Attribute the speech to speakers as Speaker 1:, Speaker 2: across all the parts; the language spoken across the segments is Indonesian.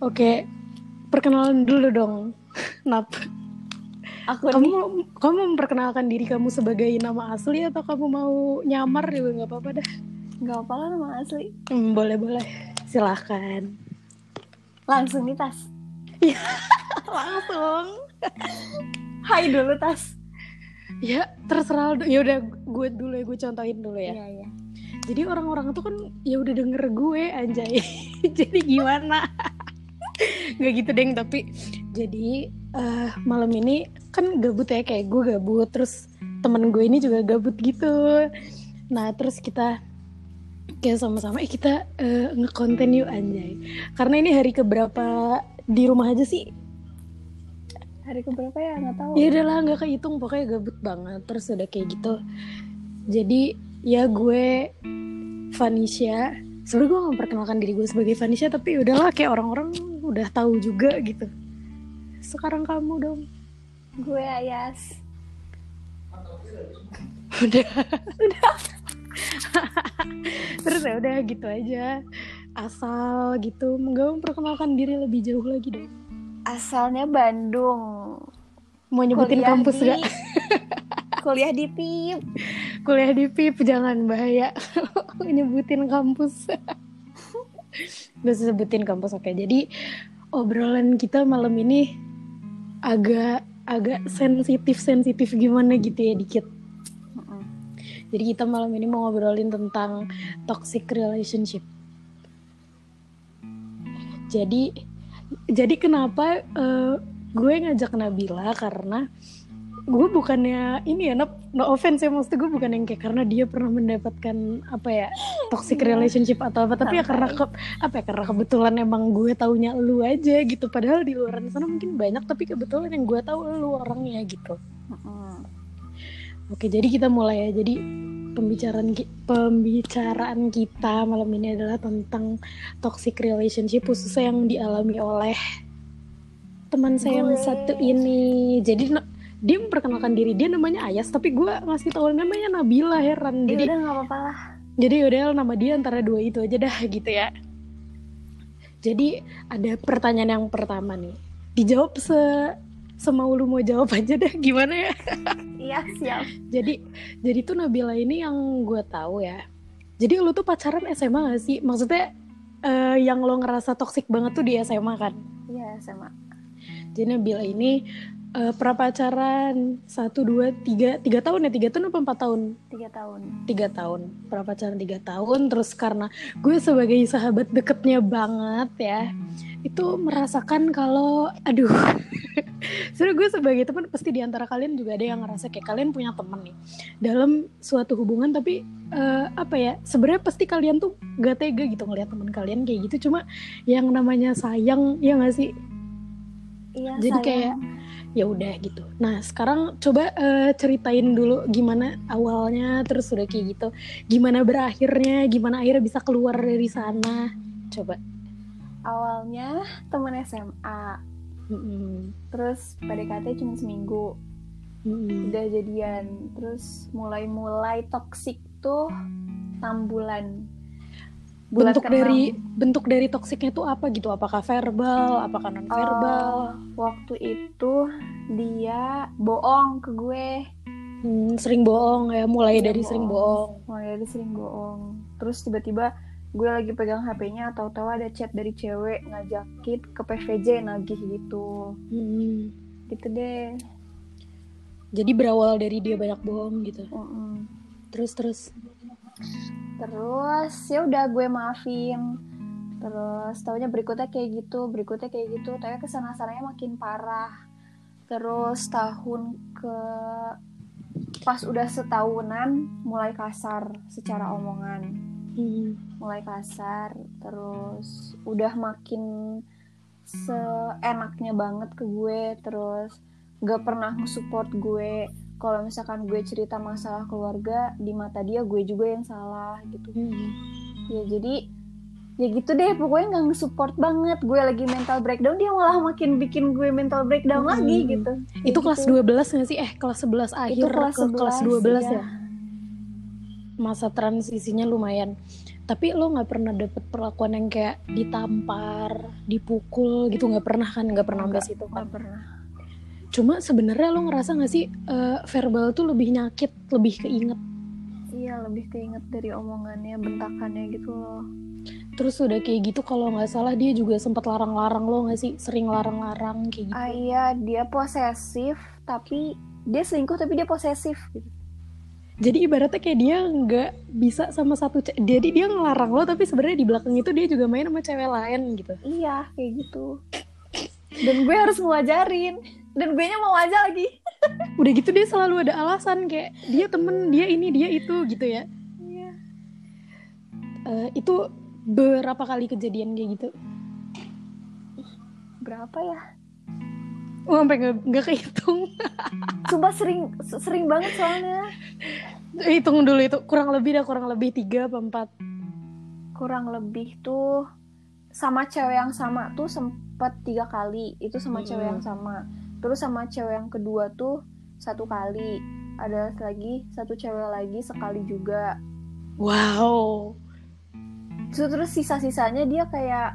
Speaker 1: Oke, perkenalan dulu dong. Nap.
Speaker 2: Aku
Speaker 1: Kamu
Speaker 2: nih
Speaker 1: kamu memperkenalkan diri kamu sebagai nama asli atau kamu mau nyamar juga nggak apa-apa dah.
Speaker 2: nggak apa lah nama asli.
Speaker 1: Hmm, boleh boleh. Silahkan.
Speaker 2: Langsung nih tas.
Speaker 1: Langsung.
Speaker 2: Hai dulu tas.
Speaker 1: Ya terserah. Ya udah gue dulu ya gue contohin dulu ya.
Speaker 2: Iya iya.
Speaker 1: Jadi orang-orang tuh kan ya udah denger gue anjay. jadi gimana? Gak gitu deng tapi jadi eh, malam ini kan gabut ya kayak gue gabut terus temen gue ini juga gabut gitu. Nah terus kita kayak sama-sama eh kita eh, ngekonten yuk anjay. Karena ini hari keberapa di rumah aja sih?
Speaker 2: Hari keberapa ya nggak tahu.
Speaker 1: Ya udahlah nggak kehitung pokoknya gabut banget terus udah kayak gitu. Jadi ya gue Vanisha. Sebenernya gue gak memperkenalkan diri gue sebagai Vanisha tapi udahlah kayak orang-orang udah tahu juga gitu. Sekarang kamu dong.
Speaker 2: Gue Ayas.
Speaker 1: udah. Terus ya udah gitu aja. Asal gitu nggak memperkenalkan diri lebih jauh lagi dong.
Speaker 2: Asalnya Bandung.
Speaker 1: mau nyebutin
Speaker 2: Kuliah
Speaker 1: kampus
Speaker 2: di-
Speaker 1: gak?
Speaker 2: Kuliah di PIP.
Speaker 1: Kuliah di PIP jangan bahaya. Nyebutin kampus. Gak usah sebutin kampus oke. Jadi obrolan kita malam ini agak agak sensitif sensitif gimana gitu ya dikit. Jadi kita malam ini mau ngobrolin tentang toxic relationship. Jadi jadi kenapa eh, gue ngajak Nabila karena gue bukannya ini ya no, no offense ya maksud gue bukan yang kayak karena dia pernah mendapatkan apa ya toxic
Speaker 2: Iya.
Speaker 1: relationship atau apa tapi ya karena ke, apa ya karena kebetulan emang gue taunya lu aja gitu padahal di luar sana mungkin banyak tapi kebetulan yang gue tahu lu orangnya gitu. Oke jadi kita mulai ya jadi pembicaraan ki- pembicaraan kita malam ini adalah tentang toxic relationship khususnya yang dialami oleh teman saya yang satu ini. Jadi na- dia memperkenalkan diri. Dia namanya Ayas tapi gue ngasih tahu namanya Nabila heran.
Speaker 2: Ya
Speaker 1: jadi
Speaker 2: udah nggak apa-apa lah.
Speaker 1: jadi udah nama dia antara dua itu aja dah gitu ya. Jadi ada pertanyaan yang pertama nih. Dijawab se semau lu mau jawab aja dah gimana ya?
Speaker 2: Iya siap.
Speaker 1: jadi jadi tuh Nabila ini yang gue tahu ya. Jadi lu tuh pacaran SMA gak sih? Maksudnya eh, yang lo ngerasa toksik banget tuh di SMA kan?
Speaker 2: Iya sama.
Speaker 1: jadi Nabila ini eh, pernah pacaran satu dua tiga tiga tahun ya? Tiga tahun apa empat tahun?
Speaker 2: Tiga tahun.
Speaker 1: tiga tahun. Pernah pacaran tiga tahun terus karena gue sebagai sahabat deketnya banget ya itu merasakan kalau aduh. Sebenarnya gue sebagai teman pasti di antara kalian juga ada yang ngerasa kayak kalian punya temen nih dalam suatu hubungan. Tapi eh, apa ya sebenarnya pasti kalian tuh gak tega gitu ngeliat teman kalian kayak gitu. Cuma yang namanya sayang ya gak sih?
Speaker 2: Iya.
Speaker 1: Jadi
Speaker 2: sayang.
Speaker 1: kayak ya udah gitu. Nah sekarang coba eh, ceritain dulu gimana awalnya, terus udah kayak gitu, gimana berakhirnya, gimana akhirnya bisa keluar dari sana. Coba.
Speaker 2: awalnya temen SMA.
Speaker 1: Mm-mm.
Speaker 2: Terus PDKT cuma seminggu.
Speaker 1: Mm-mm.
Speaker 2: udah jadian terus mulai-mulai toksik tuh 6 bulan Bulan
Speaker 1: Bentuk
Speaker 2: keenam.
Speaker 1: dari bentuk dari toksiknya tuh apa gitu? Apakah verbal, apakah non verbal?
Speaker 2: Oh, waktu itu dia bohong ke gue
Speaker 1: Hmm, sering bohong ya, mulai
Speaker 2: Iya,
Speaker 1: dari sering bohong.
Speaker 2: mulai dari sering bohong terus tiba-tiba gue lagi pegang HP-nya tahu-tahu ada chat dari cewek ngajakin ke PVJ nagih gitu
Speaker 1: Hmm.
Speaker 2: gitu deh
Speaker 1: Jadi berawal dari dia banyak bohong gitu. Terus terus.
Speaker 2: Terus ya udah gue maafin. Terus tahunya berikutnya kayak gitu berikutnya kayak gitu. Tapi ke sana sananya makin parah. Terus tahun ke pas udah setahunan mulai kasar secara omongan.
Speaker 1: Hmm.
Speaker 2: mulai kasar terus udah makin seenaknya banget ke gue. Terus gak pernah nge-support gue kalau misalkan gue cerita masalah keluarga di mata dia gue juga yang salah gitu
Speaker 1: Hmm.
Speaker 2: ya jadi ya gitu deh pokoknya nggak nge-support banget gue lagi mental breakdown dia malah makin bikin gue mental breakdown
Speaker 1: Hmm.
Speaker 2: lagi gitu
Speaker 1: Itu
Speaker 2: Ya
Speaker 1: kelas
Speaker 2: gitu.
Speaker 1: 12 gak sih? Eh, kelas 11 akhir
Speaker 2: kelas
Speaker 1: ke kelas 12
Speaker 2: 11,
Speaker 1: ya.
Speaker 2: iya.
Speaker 1: Masa transisinya lumayan. tapi lo nggak pernah dapet perlakuan yang kayak ditampar dipukul gitu nggak pernah kan nggak pernah sampai situ kan
Speaker 2: Gak pernah.
Speaker 1: Cuma sebenarnya lo ngerasa nggak sih eh, verbal tuh lebih nyakit lebih keinget
Speaker 2: Iya lebih keinget dari omongannya, bentakannya gitu loh.
Speaker 1: terus udah kayak gitu kalau nggak salah dia juga sempat larang-larang lo nggak sih sering larang-larang kayak gitu
Speaker 2: Ah iya dia posesif tapi dia selingkuh tapi dia posesif gitu.
Speaker 1: jadi ibaratnya kayak dia nggak bisa sama satu ce- jadi dia ngelarang lo tapi sebenarnya di belakang itu dia juga main sama cewek lain gitu
Speaker 2: Iya kayak gitu. Dan gue harus ngajarin. Dan gue nya mau aja lagi.
Speaker 1: udah gitu dia selalu ada alasan kayak dia temen dia ini dia itu gitu ya
Speaker 2: Iya.
Speaker 1: Eh, itu berapa kali kejadian kayak gitu
Speaker 2: Berapa ya?
Speaker 1: oh, sampai nggak nggak kehitung
Speaker 2: Sumpah sering sering banget soalnya.
Speaker 1: hitung dulu itu kurang lebih dah kurang lebih tiga apa empat
Speaker 2: Kurang lebih tuh sama cewek yang sama tuh sempet tiga kali. Itu sama
Speaker 1: Mm-mm.
Speaker 2: cewek yang sama. Terus sama cewek yang kedua tuh satu kali. Ada lagi satu cewek lagi sekali juga.
Speaker 1: wow
Speaker 2: Terus, terus sisa-sisanya dia kayak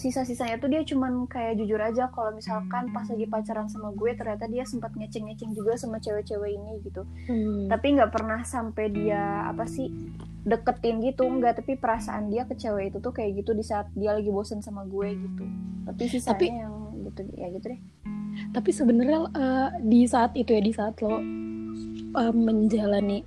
Speaker 2: sisa-sisanya tuh dia cuman kayak jujur aja kalau misalkan pas lagi pacaran sama gue ternyata dia sempat ngeceng-ngeceng juga sama cewek-cewek ini gitu.
Speaker 1: Hmm.
Speaker 2: Tapi nggak pernah sampai dia apa sih deketin gitu nggak tapi perasaan dia ke cewek itu tuh kayak gitu di saat dia lagi bosen sama gue gitu. Tapi sisanya
Speaker 1: Tapi-
Speaker 2: yang gitu ya gitu deh.
Speaker 1: Tapi sebenarnya eh, di saat itu ya di saat lo eh, menjalani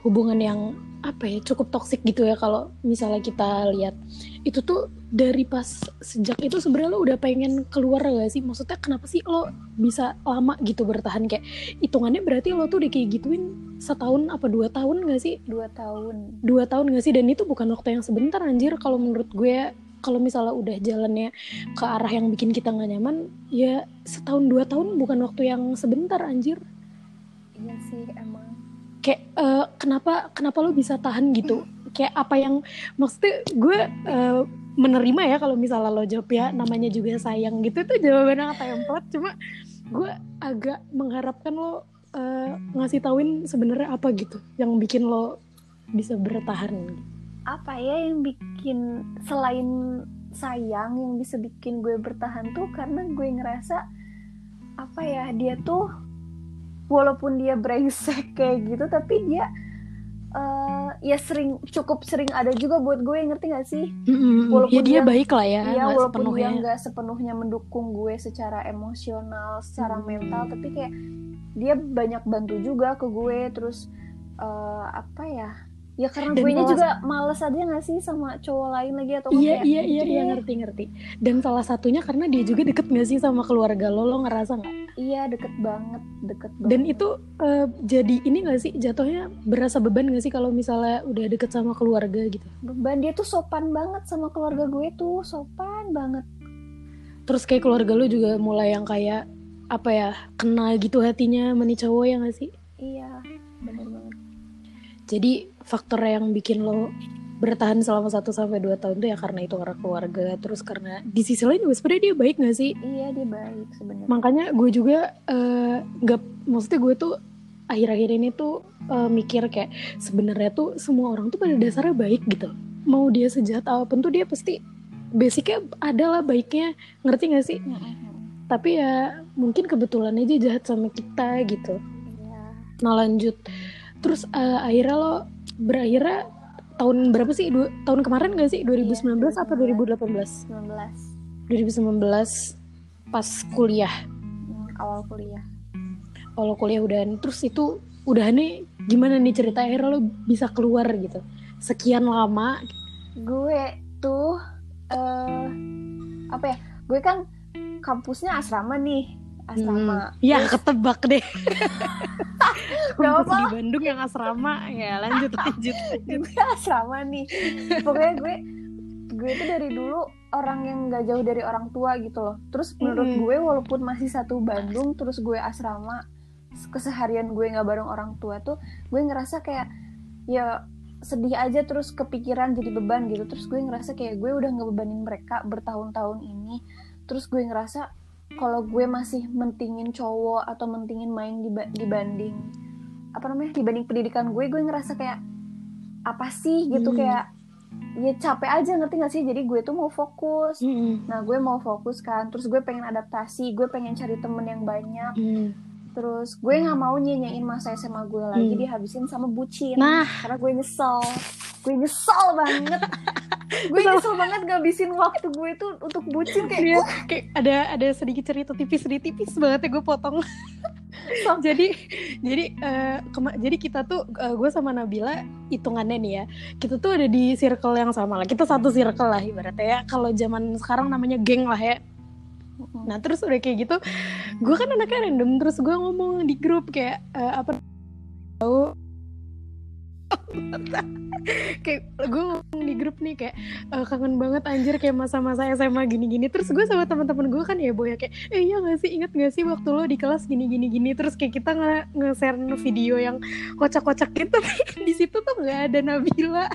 Speaker 1: hubungan yang apa ya cukup toksik gitu ya kalau misalnya kita lihat itu tuh dari pas sejak itu sebenarnya lo udah pengen keluar gak sih? Maksudnya kenapa sih lo bisa lama gitu bertahan? Kayak hitungannya berarti lo tuh udah kayak gituin setahun apa dua tahun gak sih?
Speaker 2: Dua tahun.
Speaker 1: dua tahun gak sih? Dan itu bukan waktu yang sebentar anjir kalau menurut gue kalau misalnya udah jalannya ke arah yang bikin kita nggak nyaman ya setahun dua tahun bukan waktu yang sebentar anjir.
Speaker 2: Iya sih emang.
Speaker 1: kayak eh, kenapa kenapa lo bisa tahan gitu? Kayak apa yang maksudnya gue eh, menerima ya kalau misalnya lo jawab ya namanya juga sayang gitu itu jawaban yang template cuma gue agak mengharapkan lo eh, ngasih tauin sebenarnya apa gitu yang bikin lo bisa bertahan
Speaker 2: apa ya yang bikin selain sayang yang bisa bikin gue bertahan tuh karena gue ngerasa apa ya dia tuh walaupun dia brengsek kayak gitu tapi dia eh, ya sering cukup sering ada juga buat gue ngerti gak sih
Speaker 1: Mm-mm.
Speaker 2: Walaupun
Speaker 1: ya dia
Speaker 2: dia-
Speaker 1: baik lah ya,
Speaker 2: Iya
Speaker 1: nggak
Speaker 2: walaupun
Speaker 1: sepenuhnya.
Speaker 2: dia nggak sepenuhnya mendukung gue secara emosional secara
Speaker 1: Hmm.
Speaker 2: mental tapi kayak dia banyak bantu juga ke gue terus eh, apa ya ya karena
Speaker 1: Dan
Speaker 2: gue nya juga males aja gak sih sama cowok lain lagi atau
Speaker 1: Iya
Speaker 2: kayak
Speaker 1: iya iya iya ngerti ngerti. Dan salah satunya karena dia juga deket gak sih sama keluarga lo lo ngerasa nggak?
Speaker 2: Iya deket banget, deket banget.
Speaker 1: Dan itu eh, jadi ini gak sih jatuhnya berasa beban gak sih kalau misalnya udah deket sama keluarga gitu?
Speaker 2: beban dia tuh sopan banget sama keluarga gue tuh sopan banget.
Speaker 1: Terus kayak keluarga lo juga mulai yang kayak apa ya kenal gitu hatinya meni cowok ya gak sih?
Speaker 2: Iya bener banget.
Speaker 1: Jadi faktor yang bikin lo bertahan selama 1 sampai dua tahun tuh ya karena itu karena keluarga terus karena di sisi lain juga sebenarnya dia baik gak sih?
Speaker 2: Iya dia baik sebenarnya.
Speaker 1: makanya gue juga eh, nggak maksudnya gue tuh akhir-akhir ini tuh eh, mikir kayak sebenarnya tuh semua orang tuh pada dasarnya baik gitu mau dia sejahat apa pun tuh dia pasti basicnya adalah baiknya ngerti gak sih
Speaker 2: Mm-mm.
Speaker 1: tapi ya mungkin kebetulan aja jahat sama kita gitu
Speaker 2: Iya.
Speaker 1: nah lanjut terus eh, akhirnya lo berakhirnya tahun berapa sih? Dua- tahun kemarin gak sih? 2019
Speaker 2: Iya,
Speaker 1: apa 2018
Speaker 2: 19
Speaker 1: 2019 pas kuliah.
Speaker 2: Hmm, awal kuliah.
Speaker 1: kalau kuliah udahan terus itu udah nih gimana nih cerita akhirnya lo bisa keluar gitu. Sekian lama.
Speaker 2: Gue tuh eh apa ya? Gue kan kampusnya asrama nih. Asrama.
Speaker 1: Hmm, ya ketebak deh.
Speaker 2: Apa.
Speaker 1: di Bandung yang asrama. Ya lanjut lanjut
Speaker 2: gue asrama nih. Pokoknya gue gue tuh dari dulu orang yang gak jauh dari orang tua gitu loh. Terus menurut
Speaker 1: Mm-mm.
Speaker 2: gue walaupun masih satu Bandung terus gue asrama keseharian gue nggak bareng orang tua tuh gue ngerasa kayak ya sedih aja terus kepikiran jadi beban gitu. Terus gue ngerasa kayak gue udah ngebebanin mereka bertahun-tahun ini. Terus gue ngerasa kalau gue masih mentingin cowok atau mentingin main diba- dibanding apa namanya dibanding pendidikan gue gue ngerasa kayak apa sih gitu
Speaker 1: Hmm.
Speaker 2: kayak ya capek aja ngerti gak sih jadi gue tuh mau fokus
Speaker 1: Mm-mm.
Speaker 2: nah gue mau fokus kan terus gue pengen adaptasi gue pengen cari temen yang banyak
Speaker 1: Mm.
Speaker 2: terus gue nggak mau nyenyain masa SMA gue lagi
Speaker 1: Hmm.
Speaker 2: dihabisin sama bucin
Speaker 1: Nah.
Speaker 2: karena gue nyesel gue nyesel banget gue nyesel banget ngabisin waktu gue tuh untuk bucin kayak
Speaker 1: Dia kayak ada ada sedikit cerita tipis sedikit tipis banget ya gue potong. jadi jadi kema- jadi kita tuh eh, gue sama Nabila hitungannya nih ya kita tuh ada di circle yang sama lah. Kita satu circle lah ibaratnya ya. Kalau zaman sekarang namanya geng lah ya. Nah terus udah kayak gitu gue kan anaknya random terus gue ngomong di grup kayak eh, apa tahu kayak gue di grup nih kayak eh, kangen banget anjir kayak masa-masa SMA gini-gini. Terus gue sama teman-teman gue kan ya boy kayak eh iya gak sih inget gak sih waktu lo di kelas gini-gini gini terus kayak kita nge nge-share video yang kocak-kocak gitu di situ tuh nggak ada Nabila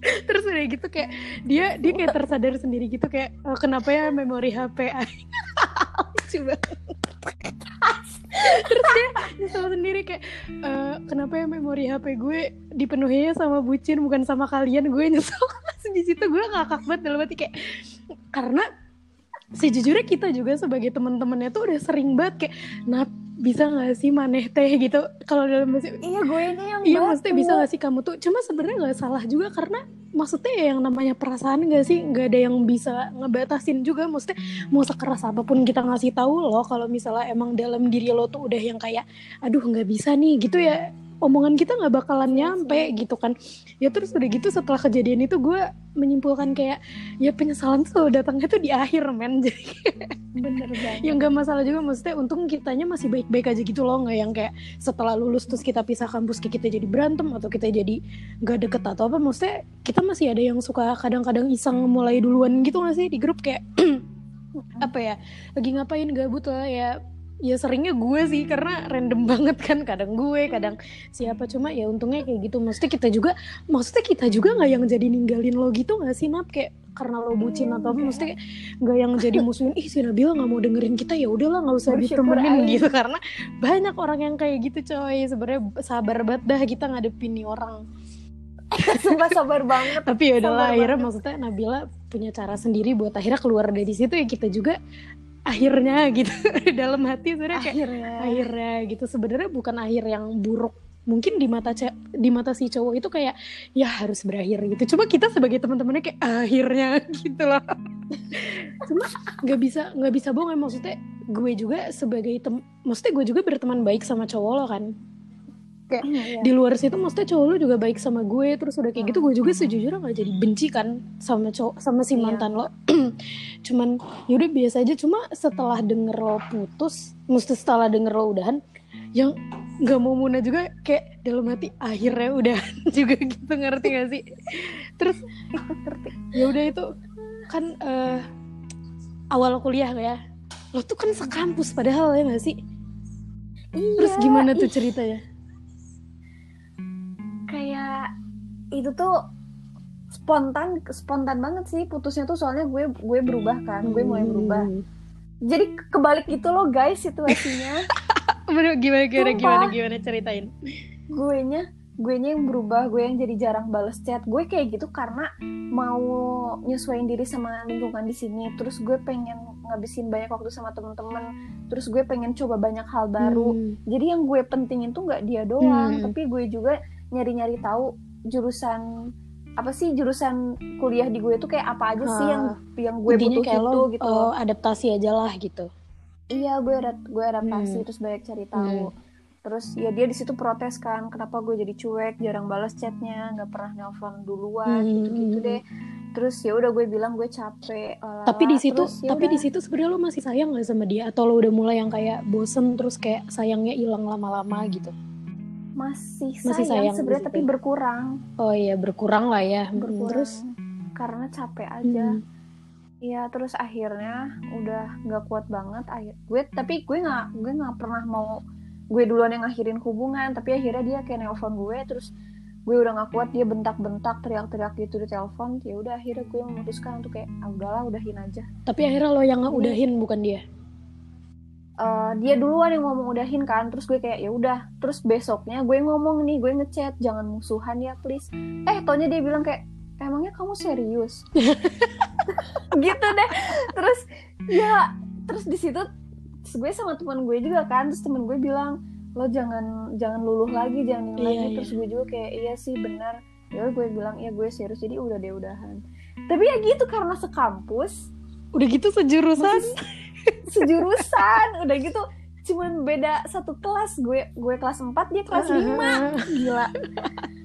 Speaker 1: terus udah gitu kayak dia dia kayak tersadar sendiri gitu kayak "Eh, kenapa ya memori HP Aing?" lucu banget. Terus dia nyesel sendiri kayak "Eh, kenapa ya memori HP gue dipenuhinya sama bucin bukan sama kalian? Gue nyesel. Di situ gue ngakak banget dalam hati kayak karena sejujurnya kita juga sebagai teman-temannya tuh udah sering banget kayak nah bisa nggak sih maneh teh gitu? Kalau dalam bahasa
Speaker 2: iya gue ini yang
Speaker 1: Iya maksudnya bisa gak sih kamu tuh? Cuma sebenarnya gak salah juga Karena maksudnya ya yang namanya perasaan gak sih? Gak ada yang bisa ngebatasin juga. Maksudnya mau sekeras apa pun kita ngasih tahu loh Kalau misalnya emang dalam diri lo tuh udah yang kayak Aduh gak bisa nih gitu ya Omongan kita gak bakalan nyampe gitu kan. Ya terus udah gitu setelah kejadian itu Gue menyimpulkan kayak Ya penyesalan tuh datangnya tuh di akhir men. Jadi
Speaker 2: bener banget.
Speaker 1: yang gak masalah juga maksudnya untung kitanya masih baik-baik aja gitu loh nggak yang kayak setelah lulus terus kita pisah kampus kayak kita jadi berantem atau kita jadi gak deket atau apa. Maksudnya kita masih ada yang suka kadang-kadang iseng mulai duluan gitu gak sih di grup? Kayak apa ya lagi ngapain gabut lah ya ya seringnya gue sih karena random banget kan kadang gue kadang siapa. Cuma ya untungnya kayak gitu. Maksudnya kita juga maksudnya kita juga nggak yang jadi ninggalin lo gitu nggak sih nap? Kayak karena lo bucin atau apa maksudnya nggak yang jadi musuhin ih si Nabila nggak mau dengerin kita ya udahlah nggak usah ditemenin gitu. Karena banyak orang yang kayak gitu coy. Sebenarnya sabar banget dah kita ngadepin nih orang.
Speaker 2: Sumpah sabar banget.
Speaker 1: Tapi ya udahlah akhirnya
Speaker 2: banget.
Speaker 1: maksudnya Nabila punya cara sendiri buat akhirnya keluar dari situ. Ya kita juga akhirnya gitu. Dalam hati sebenarnya kayak
Speaker 2: akhirnya.
Speaker 1: akhirnya gitu. Sebenarnya bukan akhir yang buruk. Mungkin di mata di mata si cowok itu kayak ya harus berakhir gitu. Cuma kita sebagai teman-temannya kayak akhirnya gitu loh. Cuma nggak bisa nggak bisa bohong ya. Maksudnya gue juga sebagai tem maksudnya gue juga berteman baik sama cowok lo kan
Speaker 2: Iya.
Speaker 1: di luar situ maksudnya cowok lu juga baik sama gue terus udah kayak gitu gue juga sejujurnya nggak jadi benci kan sama cowok sama si
Speaker 2: Iya.
Speaker 1: mantan lo. Cuman yaudah biasa aja. Cuma setelah denger lo putus mesti setelah denger lo udahan yang nggak mau muna juga kayak dalam hati akhirnya udah juga gitu. Ngerti gak sih? Terus ya udah itu kan eh, awal kuliah ya. Lo tuh kan sekampus padahal ya gak sih? Terus
Speaker 2: Iya,
Speaker 1: gimana tuh
Speaker 2: ih,
Speaker 1: ceritanya
Speaker 2: itu tuh spontan spontan banget sih putusnya tuh soalnya gue gue berubah kan gue mulai berubah
Speaker 1: Hmm.
Speaker 2: jadi kebalik gitu loh guys situasinya
Speaker 1: Bener, gimana gimana
Speaker 2: Sumpah.
Speaker 1: gimana gimana ceritain
Speaker 2: gue nya gue nya yang berubah gue yang jadi jarang bales chat gue kayak gitu karena mau nyesuaiin diri sama lingkungan di sini terus gue pengen ngabisin banyak waktu sama temen-temen terus gue pengen coba banyak hal baru
Speaker 1: Hmm.
Speaker 2: jadi yang gue pentingin tuh nggak dia doang
Speaker 1: Hmm.
Speaker 2: tapi gue juga nyari-nyari tahu jurusan apa sih jurusan kuliah di gue tuh kayak apa aja sih
Speaker 1: Ah.
Speaker 2: yang yang gue butuhin
Speaker 1: kayak lo
Speaker 2: tuh gitu
Speaker 1: oh, adaptasi aja lah gitu
Speaker 2: iya gue ada gue adaptasi
Speaker 1: Hmm.
Speaker 2: terus banyak cari tahu terus ya dia di situ protes kan kenapa gue jadi cuek jarang balas chatnya nggak pernah nelfon duluan
Speaker 1: Hmm.
Speaker 2: gitu gitu deh terus ya udah gue bilang gue capek lalala.
Speaker 1: tapi di situ
Speaker 2: Terus ya
Speaker 1: tapi di situ sebenarnya lo masih sayang gak sama dia atau lo udah mulai yang kayak bosen terus kayak sayangnya hilang lama-lama gitu
Speaker 2: masih
Speaker 1: Masih sayang
Speaker 2: sayang,
Speaker 1: di
Speaker 2: sebenarnya tapi berkurang.
Speaker 1: Oh iya berkurang lah ya. Hmm,
Speaker 2: berkurang.
Speaker 1: terus?
Speaker 2: Karena capek aja.
Speaker 1: Hmm,
Speaker 2: Iya terus akhirnya udah nggak kuat banget. Akhir gue tapi gue nggak gue nggak pernah mau gue duluan yang ngakhirin hubungan. Tapi akhirnya dia kayak nelpon gue terus gue udah nggak kuat dia bentak-bentak teriak-teriak gitu di telepon. Ya udah akhirnya gue memutuskan untuk kayak ah, udahlah udahin aja.
Speaker 1: Tapi akhirnya lo yang udahin bukan dia
Speaker 2: Eh, dia duluan yang ngomong udahin kan terus gue kayak ya udah terus besoknya gue ngomong nih gue ngechat jangan musuhan ya please. Eh taunya dia bilang kayak emangnya kamu serius? Gitu deh. Terus ya terus di situ gue sama teman gue juga kan terus teman gue bilang lo jangan jangan luluh lagi jangan ini
Speaker 1: Iya,
Speaker 2: lagi.
Speaker 1: iya.
Speaker 2: terus gue juga kayak iya sih benar. Ya gue bilang iya gue serius jadi udah deh udahan. Tapi ya gitu karena sekampus
Speaker 1: Udah gitu sejurusan.
Speaker 2: Sejurusan. Udah gitu cuman beda satu kelas. Gue gue kelas 4 dia kelas 5 gila.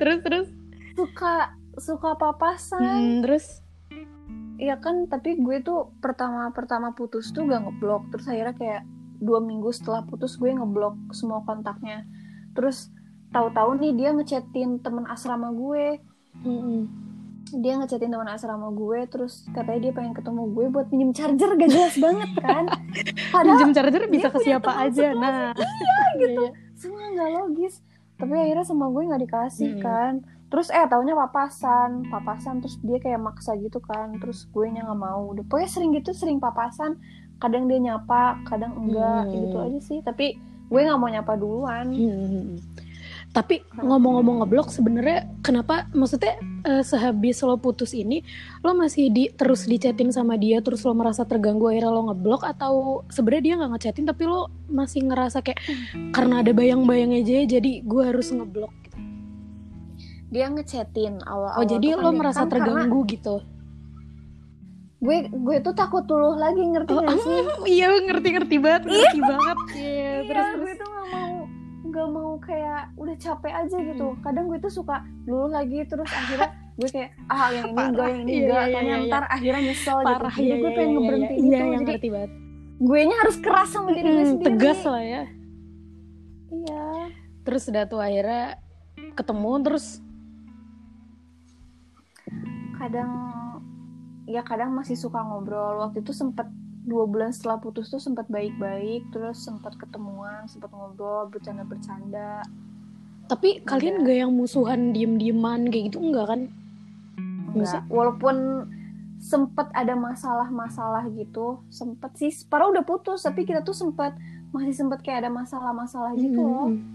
Speaker 1: Terus terus.
Speaker 2: suka suka papasan.
Speaker 1: Hmm, terus?
Speaker 2: Iya kan, tapi gue tuh pertama pertama putus tuh gak ngeblok, terus akhirnya kayak dua minggu setelah putus gue ngeblok semua kontaknya. Terus tahu-tahu nih dia ngechatin temen asrama gue,
Speaker 1: Mm-mm.
Speaker 2: Dia ngechatin temen asrama gue, terus katanya dia pengen ketemu gue buat pinjem charger, gak jelas banget kan? Padahal
Speaker 1: pinjem charger bisa ke siapa
Speaker 2: teman
Speaker 1: aja. Nah, iya gitu.
Speaker 2: semua nggak logis. Tapi akhirnya sama gue nggak dikasih
Speaker 1: Mm-mm.
Speaker 2: kan. Terus eh taunya papasan, papasan terus dia kayak maksa gitu kan. Terus gue nya nggak mau. Udah pokoknya sering gitu, sering papasan. Kadang dia nyapa, kadang enggak,
Speaker 1: Hmm.
Speaker 2: gitu aja sih. Tapi gue nggak mau nyapa duluan.
Speaker 1: Hmm. Tapi ngomong-ngomong ngeblok sebenarnya kenapa maksudnya eh, sehabis lo putus ini lo masih di terus dichatin sama dia terus lo merasa terganggu akhirnya lo ngeblok atau sebenarnya dia nggak ngechatin tapi lo masih ngerasa kayak karena ada bayang-bayangnya aja jadi gue harus ngeblok gitu.
Speaker 2: Dia ngechatin awal-awal.
Speaker 1: Oh jadi lo
Speaker 2: kan,
Speaker 1: merasa
Speaker 2: kan karena
Speaker 1: terganggu gitu.
Speaker 2: Gue gue tuh takut luluh lagi ngerti
Speaker 1: Oh,
Speaker 2: gak sih?
Speaker 1: iya ngerti-ngerti banget, ngerti banget. Iya,
Speaker 2: Iya,
Speaker 1: terus
Speaker 2: gue
Speaker 1: terus.
Speaker 2: tuh gak mau nggak mau kayak udah capek aja gitu.
Speaker 1: Hmm.
Speaker 2: Kadang gue tuh suka luluh lagi terus akhirnya gue kayak ah yang ini enggak yang ini
Speaker 1: Iya,
Speaker 2: enggak
Speaker 1: iya,
Speaker 2: Taunya
Speaker 1: iya,
Speaker 2: ntar akhirnya nyesel
Speaker 1: Parah
Speaker 2: gitu. Jadi
Speaker 1: ya,
Speaker 2: gue
Speaker 1: ya,
Speaker 2: pengen
Speaker 1: ya,
Speaker 2: ngeberhentiin
Speaker 1: ya,
Speaker 2: itu.
Speaker 1: yang
Speaker 2: Jadi
Speaker 1: ngerti banget.
Speaker 2: gue nya harus keras sama diri gue sendiri.
Speaker 1: tegas lah ya.
Speaker 2: Iya.
Speaker 1: Terus udah tuh akhirnya ketemu terus
Speaker 2: Kadang ya kadang masih suka ngobrol. Waktu itu sempet dua bulan setelah putus tuh sempat baik-baik terus sempat ketemuan sempat ngobrol bercanda-bercanda
Speaker 1: tapi kalian gak yang musuhan diem-dieman kayak gitu enggak kan?
Speaker 2: Enggak. Walaupun sempet ada masalah-masalah gitu, sempet sih. Parah udah putus, tapi kita tuh sempet masih sempet kayak ada masalah-masalah gitu loh.
Speaker 1: Hmm.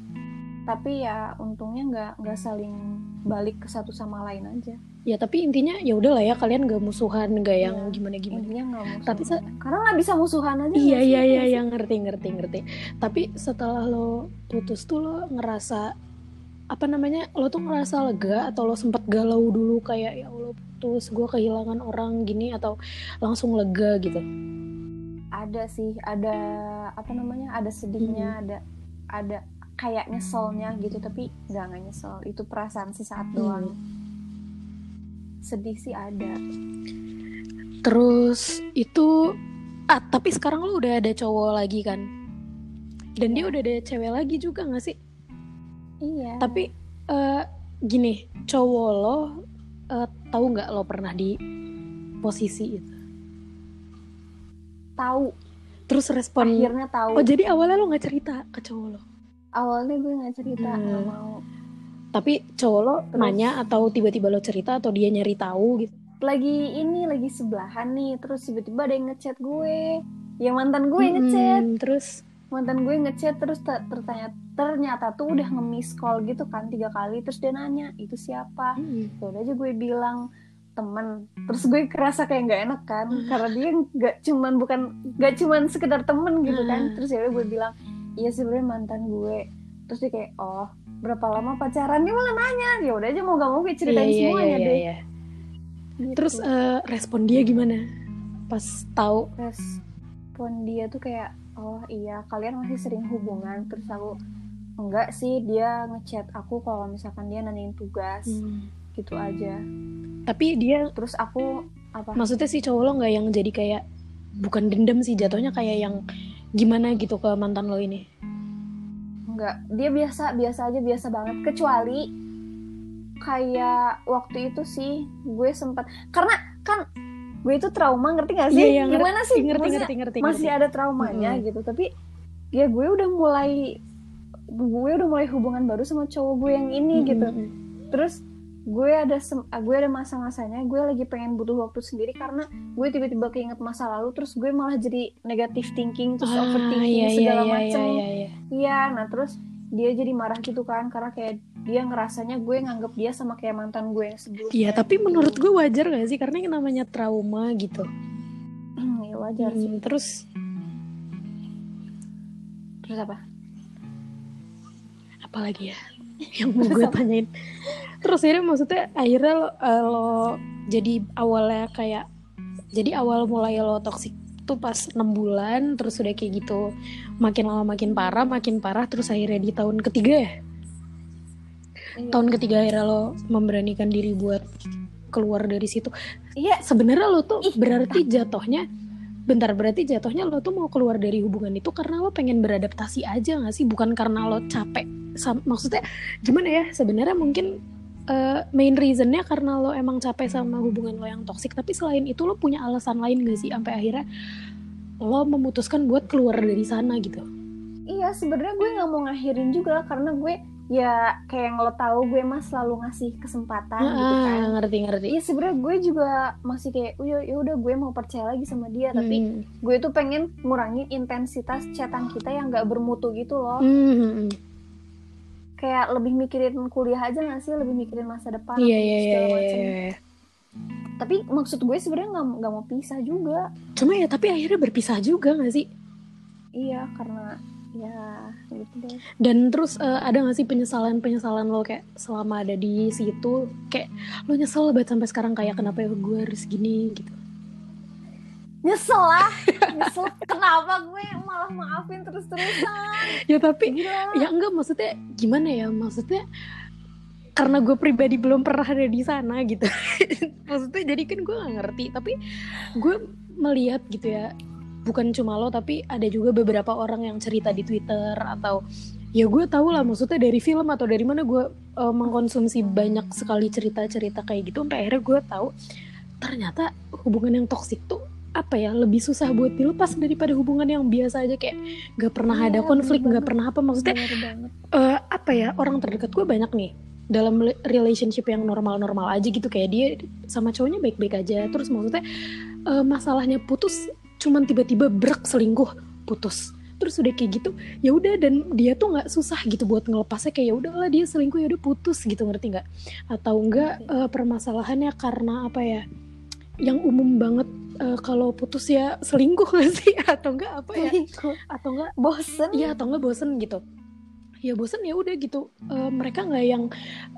Speaker 2: Tapi ya untungnya nggak nggak saling balik ke satu sama lain aja.
Speaker 1: Ya tapi intinya ya udahlah ya kalian gak musuhan, gak yang
Speaker 2: Iya.
Speaker 1: gimana-gimana.
Speaker 2: Intinya nggak musuhan.
Speaker 1: Tapi
Speaker 2: karena nggak bisa musuhan aja.
Speaker 1: Iya iya iya yang ngerti ngerti ngerti. Tapi setelah lo putus tuh lo ngerasa apa namanya lo tuh ngerasa lega atau lo sempet galau dulu kayak ya Allah putus gue kehilangan orang gini atau langsung lega gitu.
Speaker 2: Ada sih, ada apa namanya? Ada sedihnya,
Speaker 1: Hmm.
Speaker 2: ada ada kayak nyeselnya gitu. Tapi nggak nggak nyesel. Itu perasaan sesaat
Speaker 1: Hmm.
Speaker 2: doang. Sedih sih ada.
Speaker 1: Terus itu ah tapi sekarang lo udah ada cowok lagi kan? Dan dia
Speaker 2: Iya.
Speaker 1: udah ada cewek lagi juga gak sih?
Speaker 2: Iya.
Speaker 1: Tapi eh, gini, cowok lo eh, tahu nggak lo pernah di posisi itu?
Speaker 2: tahu
Speaker 1: Terus respon
Speaker 2: akhirnya tahu
Speaker 1: Oh jadi awalnya lo nggak cerita ke cowok lo?
Speaker 2: Awalnya gue nggak cerita
Speaker 1: Hmm.
Speaker 2: nggak mau
Speaker 1: Tapi cowok lo
Speaker 2: Terus?
Speaker 1: nanya atau tiba-tiba lo cerita atau dia nyari tahu gitu?
Speaker 2: lagi ini lagi sebelahan nih terus tiba-tiba ada yang ngechat gue yang mantan gue yang ngechat
Speaker 1: Hmm, terus
Speaker 2: mantan gue ngechat terus ter- ternyata ternyata tuh udah nge-miss call gitu kan tiga kali terus dia nanya itu siapa
Speaker 1: hmm,
Speaker 2: ya udah aja gue bilang temen terus gue kerasa kayak nggak enak kan
Speaker 1: Hmm.
Speaker 2: karena dia nggak cuman bukan nggak cuman sekedar temen gitu kan
Speaker 1: Hmm.
Speaker 2: terus ya gue bilang iya sebenarnya mantan gue. Terus dia kayak oh berapa lama pacaran? Dia malah nanya. Ya udah aja mau gak mau gue ceritain
Speaker 1: iya, iya,
Speaker 2: semuanya
Speaker 1: iya,
Speaker 2: deh.
Speaker 1: iya.
Speaker 2: Gitu.
Speaker 1: Terus eh, respon dia gimana? Pas tahu?
Speaker 2: Respon dia tuh kayak oh iya kalian masih sering hubungan. Terus aku enggak sih dia ngechat aku kalau misalkan dia nanyain tugas.
Speaker 1: Hmm.
Speaker 2: gitu aja.
Speaker 1: Tapi dia
Speaker 2: terus aku apa?
Speaker 1: Maksudnya si cowok lo nggak yang jadi kayak bukan dendam sih jatuhnya kayak yang gimana gitu ke mantan lo ini?
Speaker 2: enggak dia biasa biasa aja biasa banget kecuali kayak waktu itu sih gue sempat karena kan gue itu trauma ngerti gak sih
Speaker 1: Iya, iya, ngerti,
Speaker 2: gimana sih
Speaker 1: ngerti
Speaker 2: Maksudnya
Speaker 1: ngerti ngerti
Speaker 2: masih
Speaker 1: ngerti.
Speaker 2: ada traumanya
Speaker 1: Mm-mm.
Speaker 2: gitu tapi ya gue udah mulai gue udah mulai hubungan baru sama cowok gue yang ini
Speaker 1: Mm-mm.
Speaker 2: gitu terus gue ada sem- ah, gue ada masa-masanya gue lagi pengen butuh waktu sendiri karena gue tiba-tiba keinget masa lalu terus gue malah jadi negative thinking terus overthinking
Speaker 1: iya,
Speaker 2: segala
Speaker 1: iya,
Speaker 2: macem
Speaker 1: Iya, iya, iya.
Speaker 2: iya nah terus dia jadi marah gitu kan karena kayak dia ngerasanya gue nganggep dia sama kayak mantan gue yang sebelumnya
Speaker 1: Iya, tapi
Speaker 2: gitu.
Speaker 1: menurut gue wajar gak sih? Karena yang namanya trauma gitu.
Speaker 2: ya wajar sih
Speaker 1: Hmm, terus
Speaker 2: terus apa
Speaker 1: apalagi ya yang mau gue tanyain. Terus akhirnya maksudnya akhirnya lo, eh, lo jadi awalnya kayak jadi awal mulai lo toxic tuh pas 6 bulan terus udah kayak gitu. Makin lama makin parah makin parah terus akhirnya di tahun ketiga ya?
Speaker 2: Iya.
Speaker 1: tahun ketiga akhirnya lo memberanikan diri buat keluar dari situ.
Speaker 2: Iya.
Speaker 1: Sebenarnya lo tuh
Speaker 2: Ih,
Speaker 1: berarti jatuhnya bentar berarti jatuhnya lo tuh mau keluar dari hubungan itu karena lo pengen beradaptasi aja gak sih? Bukan karena lo capek Sam- maksudnya gimana ya? Sebenarnya mungkin eh, main reasonnya karena lo emang capek sama hubungan lo yang toksik tapi selain itu lo punya alasan lain gak sih sampai akhirnya lo memutuskan buat keluar dari sana gitu?
Speaker 2: Iya sebenarnya gue nggak mau ngakhirin juga karena gue ya kayak yang lo tahu gue mah selalu ngasih kesempatan gitu kan.
Speaker 1: Ah, ngerti ngerti.
Speaker 2: Iya sebenarnya gue juga masih kayak ya udah gue mau percaya lagi sama dia. Tapi
Speaker 1: Hmm.
Speaker 2: gue tuh pengen ngurangin intensitas chatan kita yang nggak bermutu gitu loh.
Speaker 1: Hmm, hmm, hmm.
Speaker 2: Kayak lebih mikirin kuliah aja gak sih lebih mikirin masa depan
Speaker 1: iya iya iya iya,
Speaker 2: macem.
Speaker 1: iya.
Speaker 2: tapi maksud gue sebenarnya nggak nggak mau pisah juga
Speaker 1: cuma ya tapi akhirnya berpisah juga gak sih
Speaker 2: iya karena ya gitu deh
Speaker 1: Dan terus eh, ada gak sih penyesalan-penyesalan lo kayak selama ada di situ kayak lo nyesel banget sampai sekarang kayak kenapa ya gue harus gini gitu.
Speaker 2: Nyesel lah. Nyesel. Kenapa gue malah maafin terus terusan
Speaker 1: Ya tapi
Speaker 2: gila.
Speaker 1: ya enggak maksudnya gimana ya? Maksudnya karena gue pribadi belum pernah ada di sana gitu. maksudnya jadi kan gue gak ngerti tapi gue melihat gitu ya bukan cuma lo tapi ada juga beberapa orang yang cerita di Twitter atau ya gue tahu lah maksudnya dari film atau dari mana gue eh, mengkonsumsi banyak sekali cerita-cerita kayak gitu sampai akhirnya gue tahu ternyata hubungan yang toksik tuh apa ya lebih susah buat dilepas daripada hubungan yang biasa aja. Kayak gak pernah
Speaker 2: Iya,
Speaker 1: ada konflik gak
Speaker 2: banget.
Speaker 1: pernah apa maksudnya eh, apa ya orang terdekat gue banyak nih dalam relationship yang normal-normal aja gitu. Kayak dia sama cowoknya baik-baik aja. Terus maksudnya eh, masalahnya putus cuman tiba-tiba brek selingkuh putus. Terus udah kayak gitu ya udah dan dia tuh nggak susah gitu buat ngelepasnya. Kayak ya udahlah dia selingkuh ya udah putus gitu ngerti nggak? Atau enggak
Speaker 2: Ngerti.
Speaker 1: eh, permasalahannya karena apa ya yang umum banget eh, kalau putus ya selingkuh gak sih? Atau enggak apa ya?
Speaker 2: Selingkuh.
Speaker 1: atau enggak
Speaker 2: bosen.
Speaker 1: Iya atau enggak bosen gitu. Ya bosen ya udah gitu. Eh, mereka nggak yang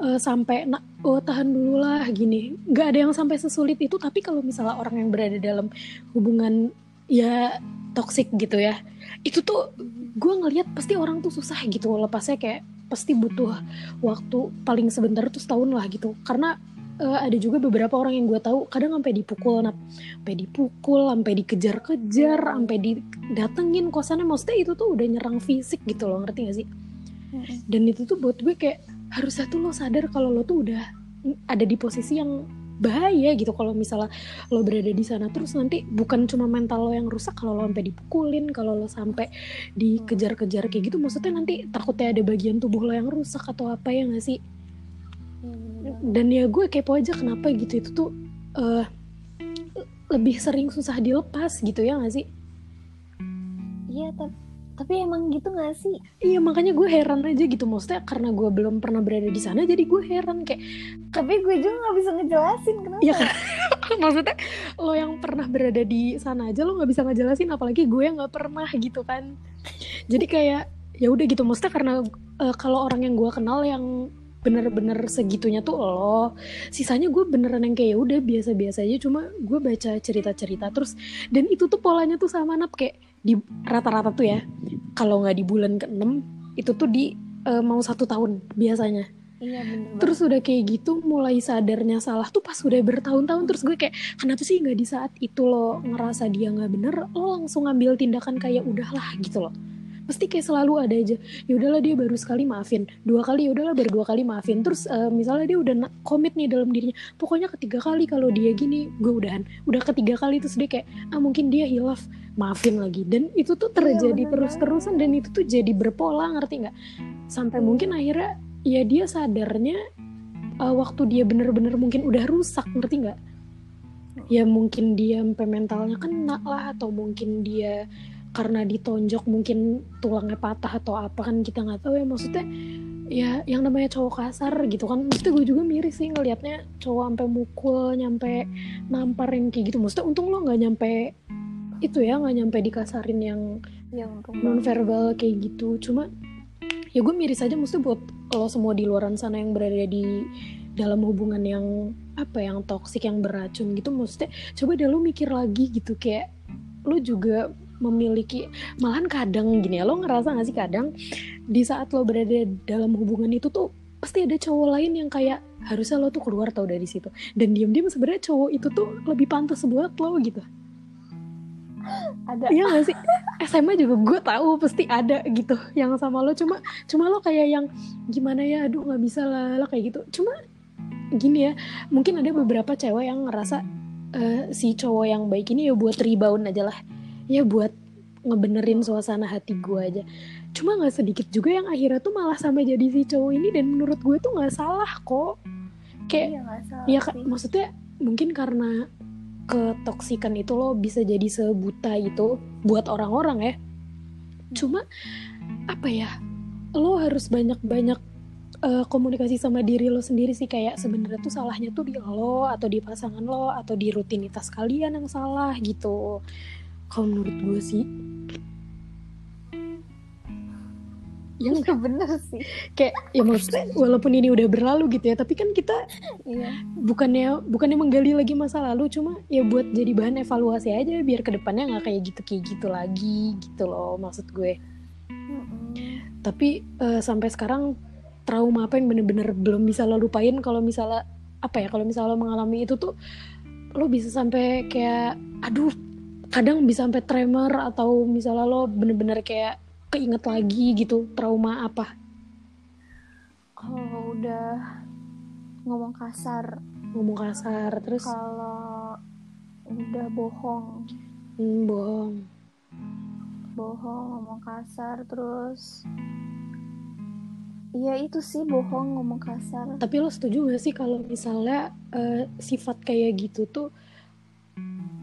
Speaker 1: eh, sampai nak oh tahan dulu lah gini. Nggak ada yang sampai sesulit itu tapi kalau misalnya orang yang berada dalam hubungan ya toksik gitu ya itu tuh gue ngelihat pasti orang tuh susah gitu. Lepasnya kayak pasti butuh waktu paling sebentar tuh setahun lah gitu. Karena eh, ada juga beberapa orang yang gue tahu kadang sampai dipukul. Nap sampai dipukul sampai dikejar-kejar sampai didatengin kosannya. Maksudnya itu tuh udah nyerang fisik gitu loh ngerti gak sih?
Speaker 2: Mm-mm.
Speaker 1: dan itu tuh buat gue kayak harusnya tuh lo sadar kalau lo tuh udah ada di posisi yang bahaya gitu. Kalau misalnya lo berada di sana terus nanti bukan cuma mental lo yang rusak kalau lo sampai dipukulin kalau lo sampai dikejar-kejar kayak gitu. Maksudnya nanti takutnya ada bagian tubuh lo yang rusak atau apa ya nggak sih?
Speaker 2: Banget.
Speaker 1: Dan ya gue kepo aja kenapa gitu. Itu tuh eh, lebih sering susah dilepas gitu ya nggak sih?
Speaker 2: Iya tapi tapi emang gitu gak sih?
Speaker 1: Iya makanya gue heran aja gitu. Maksudnya karena gue belum pernah berada di sana jadi gue heran kayak
Speaker 2: tapi gue juga nggak bisa ngejelasin kenapa.
Speaker 1: Iya kan? Maksudnya lo yang pernah berada di sana aja lo nggak bisa ngejelasin apalagi gue yang nggak pernah gitu kan. Jadi kayak ya udah gitu. Maksudnya karena eh, kalau orang yang gue kenal yang bener-bener segitunya tuh lo. Sisanya gue beneran yang kayak ya udah biasa-biasa aja. Cuma gue baca cerita-cerita terus dan itu tuh polanya tuh sama nap kayak di rata-rata tuh ya kalau nggak di bulan ke-6 itu tuh di eh, mau satu tahun biasanya.
Speaker 2: Iya bener
Speaker 1: terus udah kayak gitu mulai sadarnya salah tuh pas udah bertahun-tahun terus gue kayak kenapa sih nggak di saat itu lo ngerasa dia nggak bener? Lo langsung ngambil tindakan kayak udahlah gitu loh pasti kayak selalu ada aja. Ya udahlah dia baru sekali maafin. Dua kali ya udahlah baru dua kali maafin. Terus eh, misalnya dia udah komit nih dalam dirinya. Pokoknya ketiga kali kalau dia gini gue udahan. Udah ketiga kali terus dia kayak ah mungkin dia hilaf maafin lagi. Dan itu tuh terjadi
Speaker 2: bener
Speaker 1: terus-terusan dan itu tuh jadi berpola ngerti nggak? Sampai
Speaker 2: Iya.
Speaker 1: mungkin akhirnya ya dia sadarnya uh, waktu dia bener-bener mungkin udah rusak ngerti nggak? Ya mungkin dia sampai mentalnya kena lah atau mungkin dia karena ditonjok mungkin tulangnya patah atau apa kan kita nggak tahu ya. Maksudnya ya yang namanya cowok kasar gitu kan. Maksudnya gue juga miris sih ngelihatnya cowok sampai mukul nyampe nampar yang kayak gitu. Maksudnya untung lo nggak nyampe itu ya nggak nyampe dikasarin yang
Speaker 2: ya untung
Speaker 1: non verbal kayak gitu. Cuma ya gue miris aja maksudnya buat lo semua di luaran sana yang berada di dalam hubungan yang apa yang toksik yang beracun gitu. Maksudnya coba deh lo mikir lagi gitu. Kayak lo juga memiliki malahan kadang gini ya lo ngerasa gak sih kadang di saat lo berada dalam hubungan itu tuh pasti ada cowok lain yang kayak harusnya lo tuh keluar tau dari situ. Dan diam-diam sebenarnya cowok itu tuh lebih pantas buat lo gitu.
Speaker 2: Ada.
Speaker 1: Iya gak sih? SMA juga gue tahu pasti ada gitu yang sama lo. Cuma cuma lo kayak yang gimana ya? Aduh nggak bisa lah lo kayak gitu. Cuma gini ya mungkin ada beberapa cewek yang ngerasa eh, si cowok yang baik ini ya buat rebound aja lah ya buat ngebenerin suasana hati gue aja cuma nggak sedikit juga yang akhirnya tuh malah sampai jadi si cowok ini dan menurut gue tuh nggak salah kok kayak
Speaker 2: iya salah
Speaker 1: Ya
Speaker 2: sih.
Speaker 1: maksudnya mungkin karena ketoksikan itu lo bisa jadi sebuta itu buat orang-orang ya. Cuma apa ya? Lo harus banyak-banyak eh, komunikasi sama diri lo sendiri sih kayak sebenarnya tuh salahnya tuh di lo atau di pasangan lo atau di rutinitas kalian yang salah gitu. Kalau menurut gue sih yang
Speaker 2: Iya bener sih.
Speaker 1: Kayak ya maksudnya walaupun ini udah berlalu gitu ya tapi kan kita
Speaker 2: iya.
Speaker 1: bukannya bukannya menggali lagi masa lalu cuma ya buat jadi bahan evaluasi aja biar ke depannya nggak kayak gitu kayak gitu lagi gitu loh maksud gue. Tapi eh, sampai sekarang trauma apa yang bener-bener belum bisa lo lupain kalau misalnya apa ya kalau misalnya lo mengalami itu tuh lo bisa sampai kayak aduh kadang bisa sampai tremor atau misalnya lo bener-bener kayak keinget lagi gitu trauma apa?
Speaker 2: Kalau udah ngomong kasar.
Speaker 1: Ngomong kasar terus?
Speaker 2: Kalau udah bohong.
Speaker 1: Hmm, bohong.
Speaker 2: Bohong ngomong kasar terus Iya itu sih bohong ngomong kasar.
Speaker 1: Tapi lo setuju gak sih kalau misalnya eh, sifat kayak gitu tuh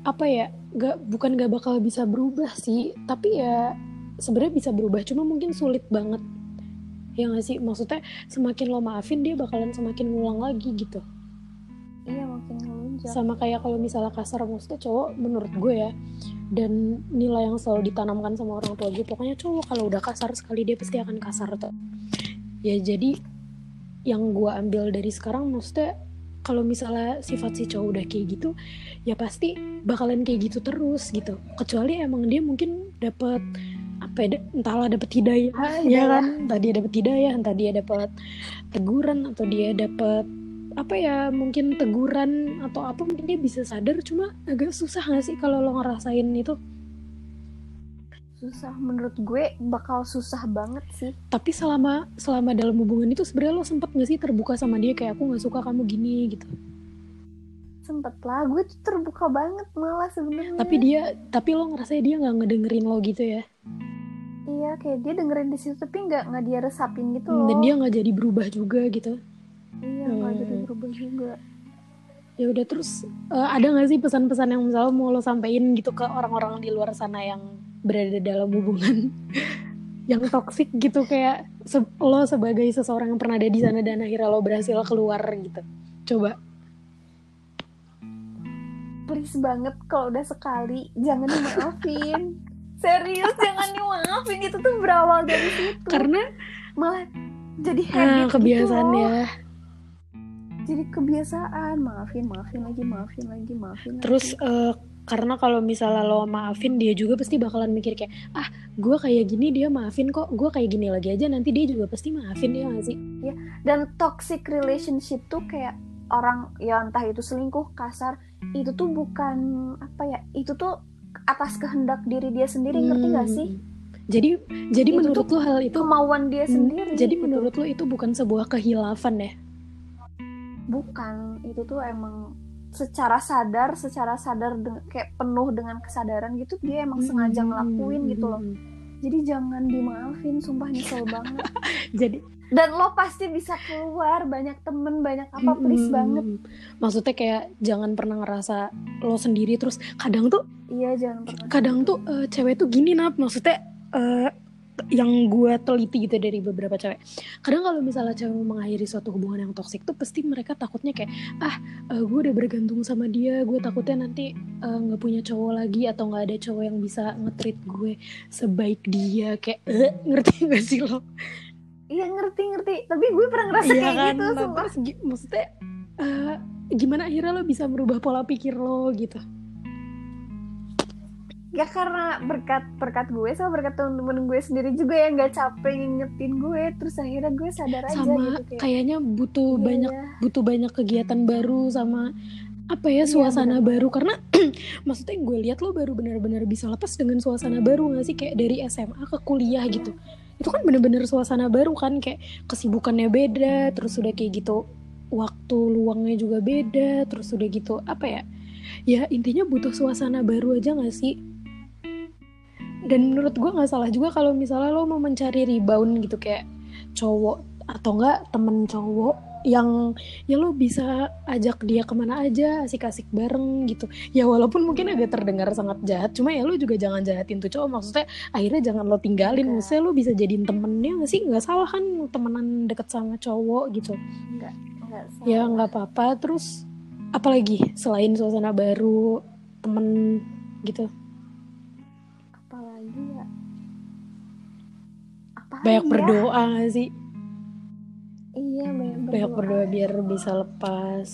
Speaker 1: apa ya? Gak bukan gak bakal bisa berubah sih, tapi ya sebenarnya bisa berubah. Cuma mungkin sulit banget. Ya gak sih? Maksudnya semakin lo maafin dia bakalan semakin ngulang lagi gitu.
Speaker 2: Iya makin ngelunjak
Speaker 1: Sama kayak kalau misalnya kasar maksudnya cowok menurut gue ya. Dan nilai yang selalu ditanamkan sama orang tua gue pokoknya cowok kalau udah kasar sekali dia pasti akan kasar tuh. Ya jadi yang gue ambil dari sekarang maksudnya kalau misalnya sifat si cowok udah kayak gitu ya pasti bakalan kayak gitu terus gitu. Kecuali emang dia mungkin dapat apa ya entahlah dapat hidayah
Speaker 2: Ah,
Speaker 1: ya kan? Entah dia dapat hidayah entah dia dapat teguran atau dia dapat apa ya mungkin teguran atau apa mungkin dia bisa sadar. Cuma agak susah gak sih kalau lo ngerasain itu
Speaker 2: susah. Menurut gue bakal susah banget sih.
Speaker 1: Tapi selama selama dalam hubungan itu sebenarnya lo sempet gak sih terbuka sama dia? Kayak aku nggak suka kamu gini gitu.
Speaker 2: Sempet lah. Gue tuh terbuka banget malah sebenarnya.
Speaker 1: Tapi dia tapi lo ngerasa dia nggak ngedengerin lo gitu ya?
Speaker 2: Iya kayak dia dengerin di situ tapi nggak nggak dia resapin gitu
Speaker 1: Hmm,
Speaker 2: loh.
Speaker 1: dan dia nggak jadi berubah juga gitu?
Speaker 2: Iya nggak jadi
Speaker 1: Hmm.
Speaker 2: berubah juga.
Speaker 1: Ya udah terus eh, ada nggak sih pesan-pesan yang misalnya mau lo sampein gitu ke orang-orang di luar sana yang berada dalam hubungan yang toksik gitu kayak se- lo sebagai seseorang yang pernah ada di sana dan akhirnya lo berhasil keluar gitu. Coba.
Speaker 2: Please banget kalau udah sekali jangan dimaafin. Serius jangan dimaafin. Itu tuh berawal dari situ.
Speaker 1: Karena
Speaker 2: malah jadi
Speaker 1: ah,
Speaker 2: habit
Speaker 1: kebiasaan
Speaker 2: gitu loh.
Speaker 1: ya.
Speaker 2: Jadi kebiasaan. Maafin maafin lagi maafin lagi maafin lagi.
Speaker 1: terus eh, karena kalau misalnya lo maafin dia juga pasti bakalan mikir kayak ah gue kayak gini dia maafin kok. Gue kayak gini lagi aja nanti dia juga pasti maafin ya gak sih?
Speaker 2: Dan toxic relationship tuh kayak orang ya entah itu selingkuh kasar itu tuh bukan apa ya itu tuh atas kehendak diri dia sendiri ngerti gak
Speaker 1: Hmm.
Speaker 2: sih?
Speaker 1: Jadi jadi
Speaker 2: Itu
Speaker 1: menurut lo hal itu
Speaker 2: kemauan dia
Speaker 1: Hmm,
Speaker 2: sendiri
Speaker 1: jadi
Speaker 2: gitu.
Speaker 1: menurut lo itu bukan sebuah kehilafan ya?
Speaker 2: Bukan. Itu tuh emang secara sadar secara sadar kayak penuh dengan kesadaran gitu dia emang sengaja
Speaker 1: Hmm,
Speaker 2: ngelakuin
Speaker 1: hmm,
Speaker 2: gitu loh.
Speaker 1: Hmm.
Speaker 2: jadi jangan dimaafin sumpah nyesel banget.
Speaker 1: Jadi
Speaker 2: dan lo pasti bisa keluar banyak temen banyak apa please
Speaker 1: hmm,
Speaker 2: banget.
Speaker 1: Maksudnya kayak jangan pernah ngerasa lo sendiri terus kadang tuh
Speaker 2: iya jangan pernah
Speaker 1: kadang tuh eh, cewek tuh gini nap. Maksudnya eh, yang gue teliti gitu dari beberapa cewek. Kadang kalau misalnya cewek mau mengakhiri suatu hubungan yang toksik tuh pasti mereka takutnya kayak ah uh, gue udah bergantung sama dia gue takutnya nanti nggak uh, punya cowok lagi atau nggak ada cowok yang bisa ngetrit gue sebaik dia. Kayak uh, ngerti gak sih lo?
Speaker 2: Iya ngerti ngerti, tapi gue pernah ngerasa
Speaker 1: iya
Speaker 2: kayak
Speaker 1: kan?
Speaker 2: gitu.
Speaker 1: Nah, terus maksudnya uh, gimana akhirnya lo bisa merubah pola pikir lo gitu
Speaker 2: Ya karena berkat berkat gue sama berkat temen-temen gue sendiri juga yang nggak capek ngingetin gue, terus akhirnya gue sadar aja
Speaker 1: sama
Speaker 2: gitu kayak.
Speaker 1: kayaknya butuh
Speaker 2: iya,
Speaker 1: banyak
Speaker 2: iya.
Speaker 1: butuh banyak kegiatan baru sama apa ya
Speaker 2: Iya,
Speaker 1: suasana
Speaker 2: bener.
Speaker 1: baru. Karena maksudnya gue lihat lo baru benar-benar bisa lepas dengan suasana baru gak sih? Kayak dari SMA ke kuliah gitu. Itu kan bener-bener suasana baru kan? Kayak kesibukannya beda terus udah kayak gitu waktu luangnya juga beda terus udah gitu apa ya? Ya intinya butuh suasana baru aja gak sih dan menurut gue nggak salah juga kalau misalnya lo mau mencari rebound gitu kayak cowok atau enggak temen cowok yang ya lo bisa ajak dia ke mana aja asik-asik bareng gitu. Ya walaupun mungkin agak terdengar sangat jahat cuma ya lo juga jangan jahatin tuh cowok. Maksudnya akhirnya jangan lo tinggalin
Speaker 2: Enggak.
Speaker 1: maksudnya lo bisa jadiin temennya nggak sih? Nggak salah kan temenan deket sama cowok gitu.
Speaker 2: Enggak, enggak salah.
Speaker 1: ya nggak apa-apa terus apalagi selain suasana baru temen gitu banyak
Speaker 2: ya?
Speaker 1: berdoa gak sih?
Speaker 2: Iya banyak berdoa.
Speaker 1: banyak berdoa biar bisa lepas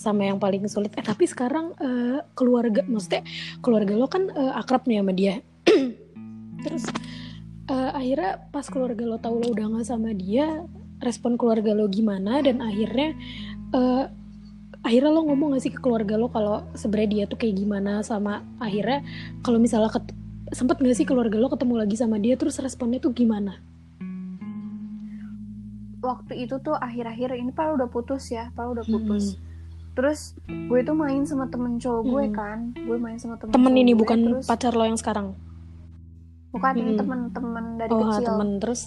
Speaker 1: sama yang paling sulit. Eh tapi sekarang eh, keluarga maksudnya keluarga lo kan eh, akrab nih sama dia. Terus eh, akhirnya pas keluarga lo tahu lo udah nggak sama dia respon keluarga lo gimana? Dan akhirnya eh, akhirnya lo ngomong gak sih ke keluarga lo kalau sebenarnya dia tuh kayak gimana? Sama akhirnya kalau misalnya ket- sempet gak sih keluarga lo ketemu lagi sama dia terus responnya tuh gimana
Speaker 2: Waktu itu tuh akhir-akhir ini Pak udah putus ya, Pak udah putus.
Speaker 1: Hmm.
Speaker 2: Terus gue tuh main sama temen cowok gue
Speaker 1: Hmm.
Speaker 2: kan, gue main sama temen.
Speaker 1: temen
Speaker 2: cowok
Speaker 1: ini
Speaker 2: gue,
Speaker 1: bukan
Speaker 2: terus,
Speaker 1: pacar lo yang sekarang
Speaker 2: bukan ini
Speaker 1: Hmm.
Speaker 2: temen-temen dari
Speaker 1: oh
Speaker 2: kecil.
Speaker 1: temen terus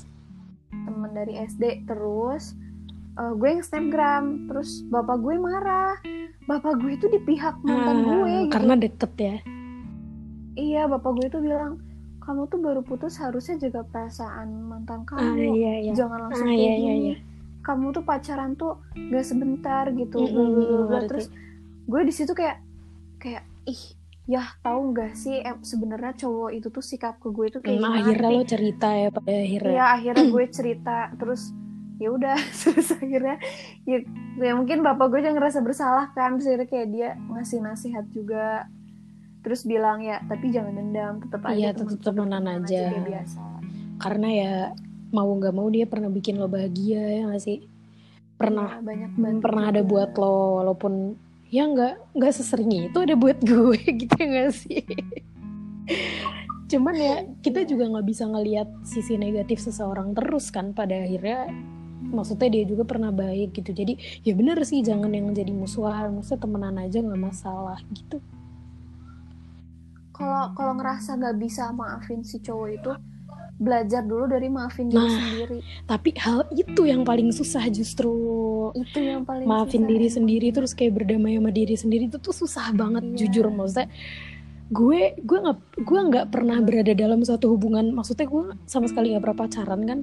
Speaker 2: temen dari SD terus eh, gue yang snapgram terus bapak gue marah bapak gue itu di pihak mantan
Speaker 1: Ah,
Speaker 2: gue gitu
Speaker 1: karena deket ya
Speaker 2: iya bapak gue itu bilang kamu tuh baru putus harusnya jaga perasaan mantan
Speaker 1: ah
Speaker 2: kamu.
Speaker 1: iya iya.
Speaker 2: Jangan langsung
Speaker 1: Ah,
Speaker 2: kayak
Speaker 1: iya, iya, iya.
Speaker 2: kamu tuh pacaran tuh gak sebentar gitu. Bla.
Speaker 1: ngerti.
Speaker 2: terus gue di situ kayak kayak ih ya tahu nggak sih em, sebenarnya cowok itu tuh sikap ke gue tuh kayak
Speaker 1: Hmm,
Speaker 2: gimana
Speaker 1: akhirnya lo cerita ya pada akhirnya.
Speaker 2: Iya akhirnya gue cerita. Terus ya udah terus akhirnya ya, ya mungkin bapak gue yang ngerasa bersalah kan terus akhirnya kayak dia ngasih nasihat juga terus bilang ya tapi jangan dendam tetap aja
Speaker 1: Iya, tetep temenan aja.
Speaker 2: kayak biasa.
Speaker 1: Karena ya mau nggak mau dia pernah bikin lo bahagia ya nggak sih? Pernah
Speaker 2: Iya, banyak
Speaker 1: hmm,
Speaker 2: bantu
Speaker 1: pernah ada
Speaker 2: juga.
Speaker 1: buat lo walaupun ya nggak nggak sesering itu ada buat gue gitu ya nggak sih? Cuman ya kita juga nggak bisa ngelihat sisi negatif seseorang terus kan pada akhirnya. Maksudnya dia juga pernah baik gitu. Jadi ya bener sih jangan yang jadi musuhan. Maksudnya temenan aja nggak masalah gitu
Speaker 2: kalau kalau ngerasa nggak bisa maafin si cowok itu belajar dulu dari maafin diri
Speaker 1: Nah.
Speaker 2: sendiri
Speaker 1: tapi hal itu yang paling susah justru
Speaker 2: itu yang paling
Speaker 1: maafin
Speaker 2: susah
Speaker 1: diri sendiri terus kayak berdamai sama diri sendiri itu tuh susah banget
Speaker 2: Iya.
Speaker 1: jujur maksudnya gue gue nggak gue nggak pernah berada dalam suatu hubungan maksudnya gue sama sekali nggak pernah pacaran kan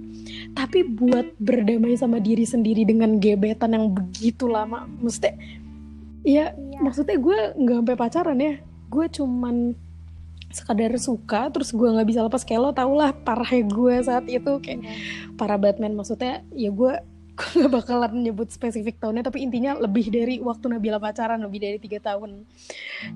Speaker 1: tapi buat berdamai sama diri sendiri dengan gebetan yang begitu lama maksudnya ya
Speaker 2: Iya.
Speaker 1: maksudnya gue nggak sampai pacaran ya gue cuman sekadar suka terus gue nggak bisa lepas kayak lo tau lah parahnya gue saat itu kayak
Speaker 2: Iya.
Speaker 1: para Batman maksudnya ya gue gue gak bakalan nyebut spesifik tahunnya tapi intinya lebih dari waktu Nabila pacaran lebih dari tiga tahun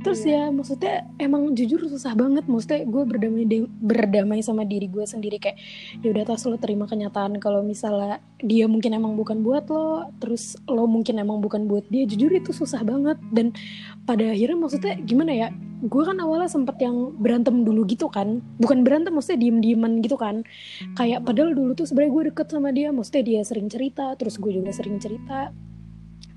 Speaker 1: terus ya
Speaker 2: Iya.
Speaker 1: maksudnya emang jujur susah banget maksudnya gue berdamai berdamai sama diri gue sendiri kayak ya udah tas lo terima kenyataan kalau misalnya dia mungkin emang bukan buat lo terus lo mungkin emang bukan buat dia jujur itu susah banget dan pada akhirnya maksudnya gimana ya gue kan awalnya sempet yang berantem dulu gitu kan. Bukan berantem maksudnya diem dieman gitu kan. Kayak padahal dulu tuh sebenarnya gue deket sama dia maksudnya dia sering cerita terus gue juga sering cerita.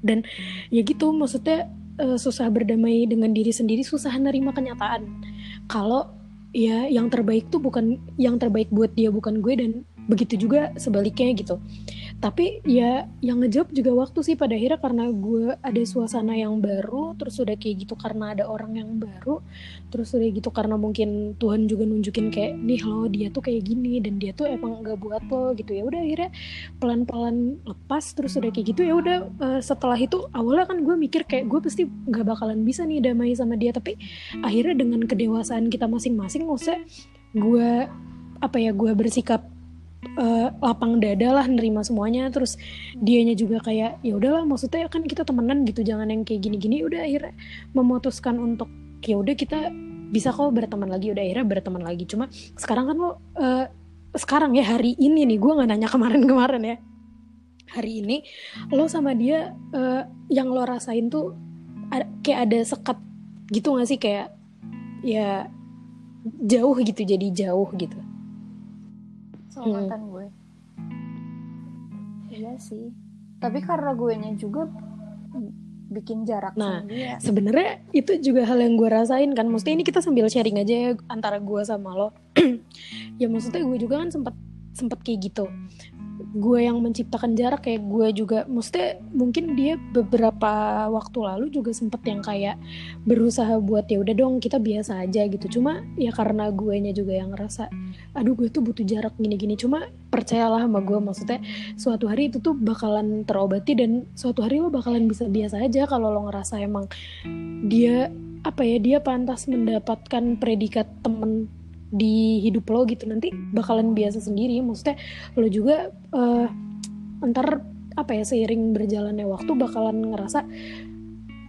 Speaker 1: Dan ya gitu maksudnya eh, susah berdamai dengan diri sendiri susah nerima kenyataan. Kalau ya yang terbaik tuh bukan yang terbaik buat dia bukan gue dan begitu juga sebaliknya gitu tapi ya yang ngejawab juga waktu sih pada akhirnya karena gue ada suasana yang baru terus udah kayak gitu karena ada orang yang baru terus udah gitu karena mungkin Tuhan juga nunjukin kayak nih lo dia tuh kayak gini dan dia tuh emang nggak buat lo gitu. Ya udah akhirnya pelan-pelan lepas terus udah kayak gitu ya udah uh, setelah itu awalnya kan gue mikir kayak gue pasti nggak bakalan bisa nih damai sama dia tapi akhirnya dengan kedewasaan kita masing-masing maksudnya gue apa ya gue bersikap uh, lapang dada lah nerima semuanya. Terus dianya juga kayak ya udahlah maksudnya kan kita temenan gitu jangan yang kayak gini-gini. Udah akhirnya memutuskan untuk ya udah kita bisa kok berteman lagi. Udah akhirnya berteman lagi. Cuma sekarang kan lo uh, sekarang ya hari ini nih gue nggak nanya kemarin-kemarin ya. Hari ini lo sama dia uh, yang lo rasain tuh kayak ada sekat gitu gak sih? Kayak ya jauh gitu jadi jauh gitu
Speaker 2: sama hmm. mantan gue. Iya sih. Tapi karena gue nya juga bikin jarak
Speaker 1: nah sebenarnya itu juga hal yang gue rasain kan. Maksudnya ini kita sambil sharing aja ya antara gue sama lo. Ya maksudnya gue juga kan sempat sempat kayak gitu gue yang menciptakan jarak kayak gue juga mesti mungkin dia beberapa waktu lalu juga sempet yang kayak berusaha buat ya udah dong kita biasa aja gitu. Cuma ya karena gue nya juga yang ngerasa aduh gue tuh butuh jarak gini-gini. Cuma percayalah sama gue maksudnya suatu hari itu tuh bakalan terobati dan suatu hari lo bakalan bisa biasa aja kalau lo ngerasa emang dia apa ya dia pantas mendapatkan predikat temen di hidup lo gitu. Nanti bakalan biasa sendiri. Maksudnya lo juga uh, ntar apa ya seiring berjalannya waktu bakalan ngerasa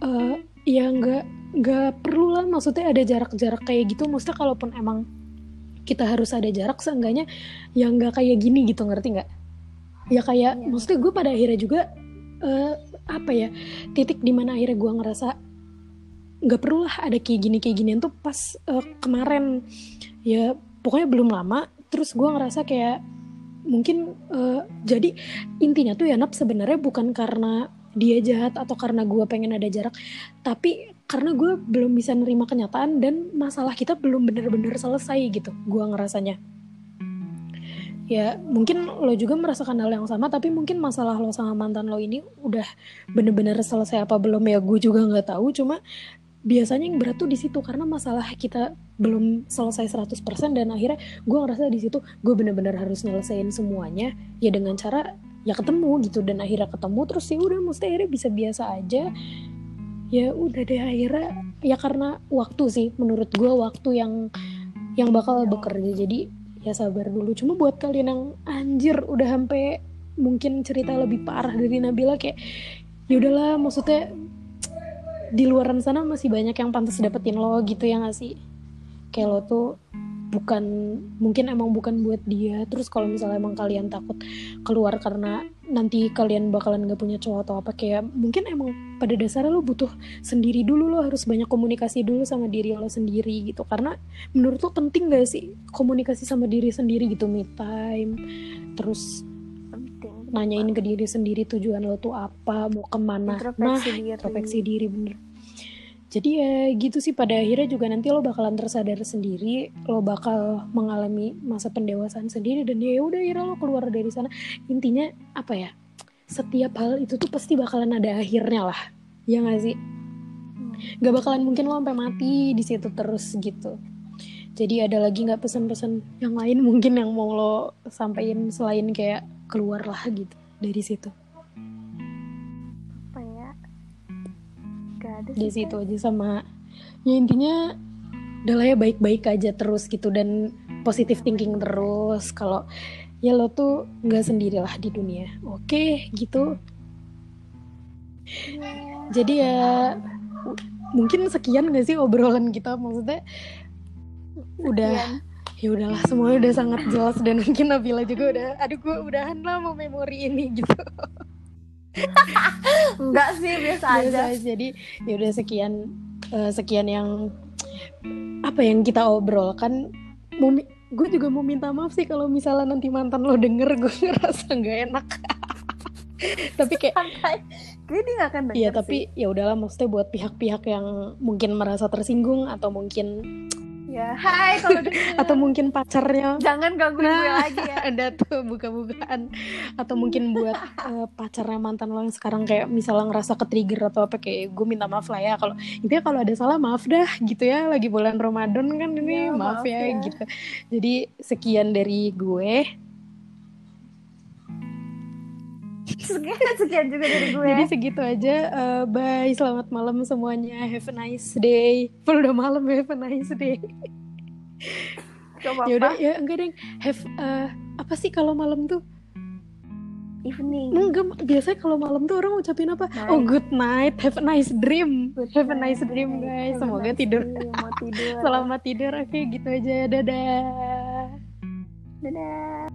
Speaker 1: uh, ya nggak nggak perlu lah. Maksudnya ada jarak-jarak kayak gitu. Maksudnya kalaupun emang kita harus ada jarak seenggaknya ya nggak kayak gini gitu. Ngerti nggak? Ya kayak ya. maksudnya gue pada akhirnya juga uh, apa ya titik di mana akhirnya gue ngerasa nggak perlu lah ada kayak gini kayak gini tuh pas uh, kemarin ya pokoknya belum lama terus gue ngerasa kayak mungkin uh, jadi intinya tuh ya nap sebenarnya bukan karena dia jahat atau karena gue pengen ada jarak tapi karena gue belum bisa nerima kenyataan dan masalah kita belum bener-bener selesai gitu gue ngerasanya. Ya mungkin lo juga merasakan hal yang sama tapi mungkin masalah lo sama mantan lo ini udah bener-bener selesai apa belum ya gue juga nggak tahu. Cuma biasanya yang berat tuh di situ karena masalah kita belum selesai 100% dan akhirnya gue ngerasa di situ gue bener-bener harus nyelesain semuanya ya dengan cara ya ketemu gitu dan akhirnya ketemu terus ya udah mesti akhirnya bisa biasa aja. Ya udah deh akhirnya ya karena waktu sih menurut gue waktu yang yang bakal bekerja jadi ya sabar dulu. Cuma buat kalian yang anjir udah sampai mungkin cerita lebih parah dari Nabila kayak ya udahlah maksudnya di luar sana masih banyak yang pantas dapetin lo gitu ya gak sih? Kayak lo tuh bukan mungkin emang bukan buat dia. Terus kalau misalnya emang kalian takut keluar karena nanti kalian bakalan gak punya cowok atau apa kayak mungkin emang pada dasarnya lo butuh sendiri dulu lo harus banyak komunikasi dulu sama diri lo sendiri gitu. Karena menurut lo penting gak sih komunikasi sama diri sendiri gitu? Me time terus nanyain ke diri sendiri tujuan lo tuh apa mau ke mana. Introspeksi nah diri. introspeksi diri bener. Jadi ya gitu sih pada akhirnya juga nanti lo bakalan tersadar sendiri lo bakal mengalami masa pendewasaan sendiri dan ya udah akhirnya lo keluar dari sana. Intinya apa ya setiap hal itu tuh pasti bakalan ada akhirnya lah ya gak sih? Hmm. gak bakalan mungkin lo sampai mati di situ terus gitu. Jadi ada lagi nggak pesan-pesan yang lain mungkin yang mau lo sampaikan selain kayak keluar lah gitu dari situ.
Speaker 2: Apa ya? Gak ada
Speaker 1: di situ aja sama ya intinya udah ya baik-baik aja terus gitu dan positive thinking terus. Kalau ya lo tuh nggak sendirilah di dunia. Oke gitu. Jadi ya mungkin sekian gak sih obrolan kita? Maksudnya udah ya udahlah semuanya udah sangat jelas dan mungkin Nabila juga udah aduh gue udahan lah mau memori ini gitu.
Speaker 2: Enggak sih biasa, biasa aja.
Speaker 1: jadi ya udah sekian uh, sekian yang apa yang kita obrolkan. Gue juga mau minta maaf sih kalau misalnya nanti mantan lo denger gue ngerasa nggak enak. Tapi kayak
Speaker 2: Gue dia gak akan denger
Speaker 1: Iya tapi ya udahlah maksudnya buat pihak-pihak yang mungkin merasa tersinggung atau mungkin
Speaker 2: Ya, hai kalau
Speaker 1: atau mungkin pacarnya
Speaker 2: Jangan gangguin gue
Speaker 1: Nah.
Speaker 2: lagi ya.
Speaker 1: ada tuh buka-bukaan atau mungkin buat eh, pacarnya mantan lo yang sekarang kayak misalnya ngerasa ke trigger atau apa kayak gue minta maaf lah ya kalau intinya kalau ada salah maaf dah gitu ya lagi bulan Ramadan kan ini
Speaker 2: Ya,
Speaker 1: maaf,
Speaker 2: maaf
Speaker 1: ya,
Speaker 2: ya.
Speaker 1: gitu jadi sekian dari gue
Speaker 2: Sekian, sekian juga dari gue.
Speaker 1: jadi segitu aja Eh, bye selamat malam semuanya have a nice day Padahal udah malam have a nice day
Speaker 2: apa-apa.
Speaker 1: ya udah ya enggak deh have eh, apa sih kalau malam tuh
Speaker 2: Evening.
Speaker 1: Enggak, biasanya kalau malam tuh orang ngucapin apa?
Speaker 2: Night.
Speaker 1: Oh, good night, have a nice dream.
Speaker 2: Good
Speaker 1: have a nice dream,
Speaker 2: night.
Speaker 1: guys.
Speaker 2: Have
Speaker 1: Semoga
Speaker 2: nice
Speaker 1: tidur.
Speaker 2: dream. Mau tidur.
Speaker 1: Selamat tidur. Oke, gitu aja. Dadah.
Speaker 2: Dadah.